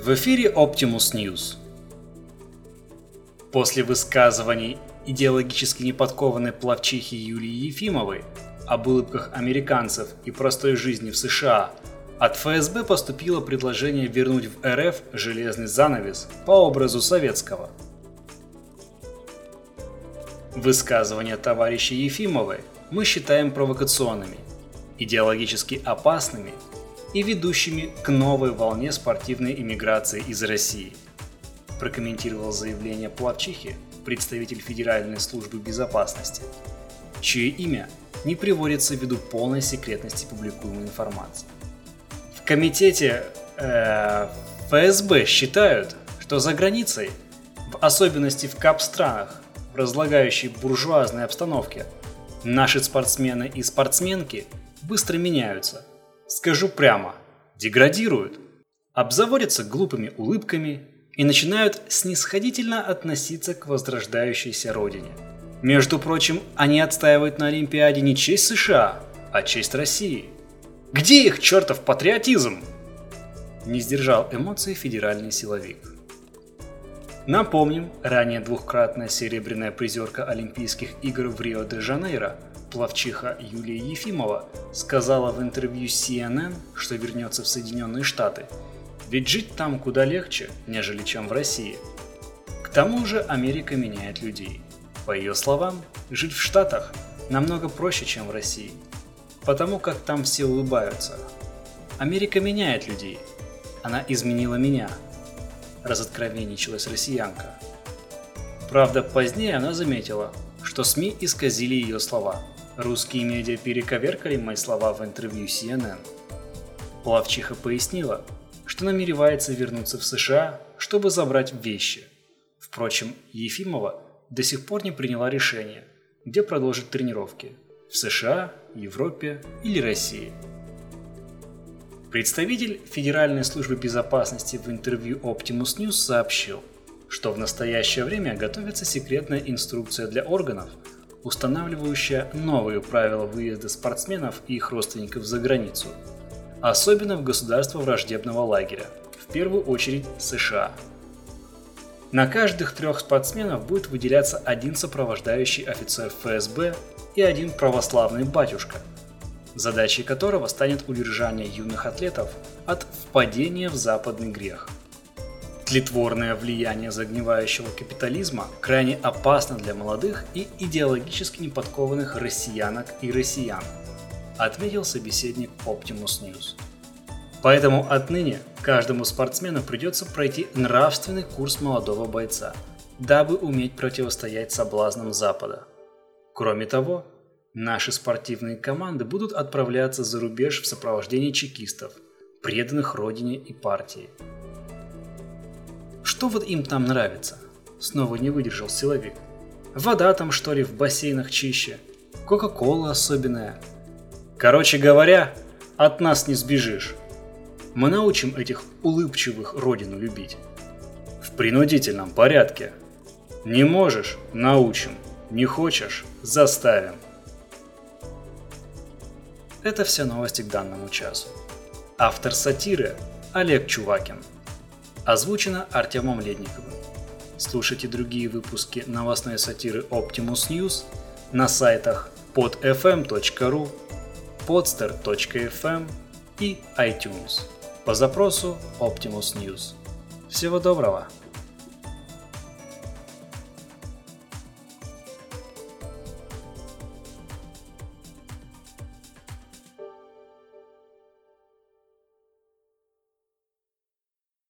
В эфире Optimus News. После высказываний идеологически неподкованной плавчихи Юлии Ефимовой об улыбках американцев и простой жизни в США, от ФСБ поступило предложение вернуть в РФ железный занавес по образу советского. Высказывания товарища Ефимовой мы считаем провокационными, идеологически опасными и ведущими к новой волне спортивной иммиграции из России, прокомментировал заявление Плавчихи представитель Федеральной службы безопасности, чье имя не приводится ввиду полной секретности публикуемой информации. В комитете э, ФСБ считают, что за границей, в особенности в кап-странах, в разлагающей буржуазной обстановке, наши спортсмены и спортсменки быстро меняются – скажу прямо, деградируют, обзаводятся глупыми улыбками и начинают снисходительно относиться к возрождающейся родине. Между прочим, они отстаивают на Олимпиаде не честь США, а честь России. Где их чертов патриотизм? Не сдержал эмоции федеральный силовик. Напомним, ранее двухкратная серебряная призерка Олимпийских игр в Рио-де-Жанейро Плавчиха Юлия Ефимова сказала в интервью CNN, что вернется в Соединенные Штаты, ведь жить там куда легче, нежели чем в России. К тому же Америка меняет людей. По ее словам, жить в Штатах намного проще, чем в России, потому как там все улыбаются. Америка меняет людей. Она изменила меня. Разоткровенничалась россиянка. Правда, позднее она заметила, что СМИ исказили ее слова – Русские медиа перековеркали мои слова в интервью CNN. Плавчиха пояснила, что намеревается вернуться в США, чтобы забрать вещи. Впрочем, Ефимова до сих пор не приняла решение, где продолжит тренировки – в США, Европе или России. Представитель Федеральной службы безопасности в интервью Optimus News сообщил, что в настоящее время готовится секретная инструкция для органов – устанавливающая новые правила выезда спортсменов и их родственников за границу, особенно в государства враждебного лагеря, в первую очередь США. На каждых трех спортсменов будет выделяться один сопровождающий офицер ФСБ и один православный батюшка, задачей которого станет удержание юных атлетов от впадения в западный грех – Тлетворное влияние загнивающего капитализма крайне опасно для молодых и идеологически неподкованных россиянок и россиян, отметил собеседник Optimus News. Поэтому отныне каждому спортсмену придется пройти нравственный курс молодого бойца, дабы уметь противостоять соблазнам Запада. Кроме того, наши спортивные команды будут отправляться за рубеж в сопровождении чекистов, преданных родине и партии – что вот им там нравится? Снова не выдержал силовик. Вода там что ли в бассейнах чище? Кока-кола особенная. Короче говоря, от нас не сбежишь. Мы научим этих улыбчивых родину любить. В принудительном порядке. Не можешь – научим. Не хочешь – заставим. Это все новости к данному часу. Автор сатиры – Олег Чувакин. Озвучено Артемом Ледниковым. Слушайте другие выпуски новостной сатиры Optimus News на сайтах podfm.ru, podster.fm и iTunes по запросу Optimus News. Всего доброго!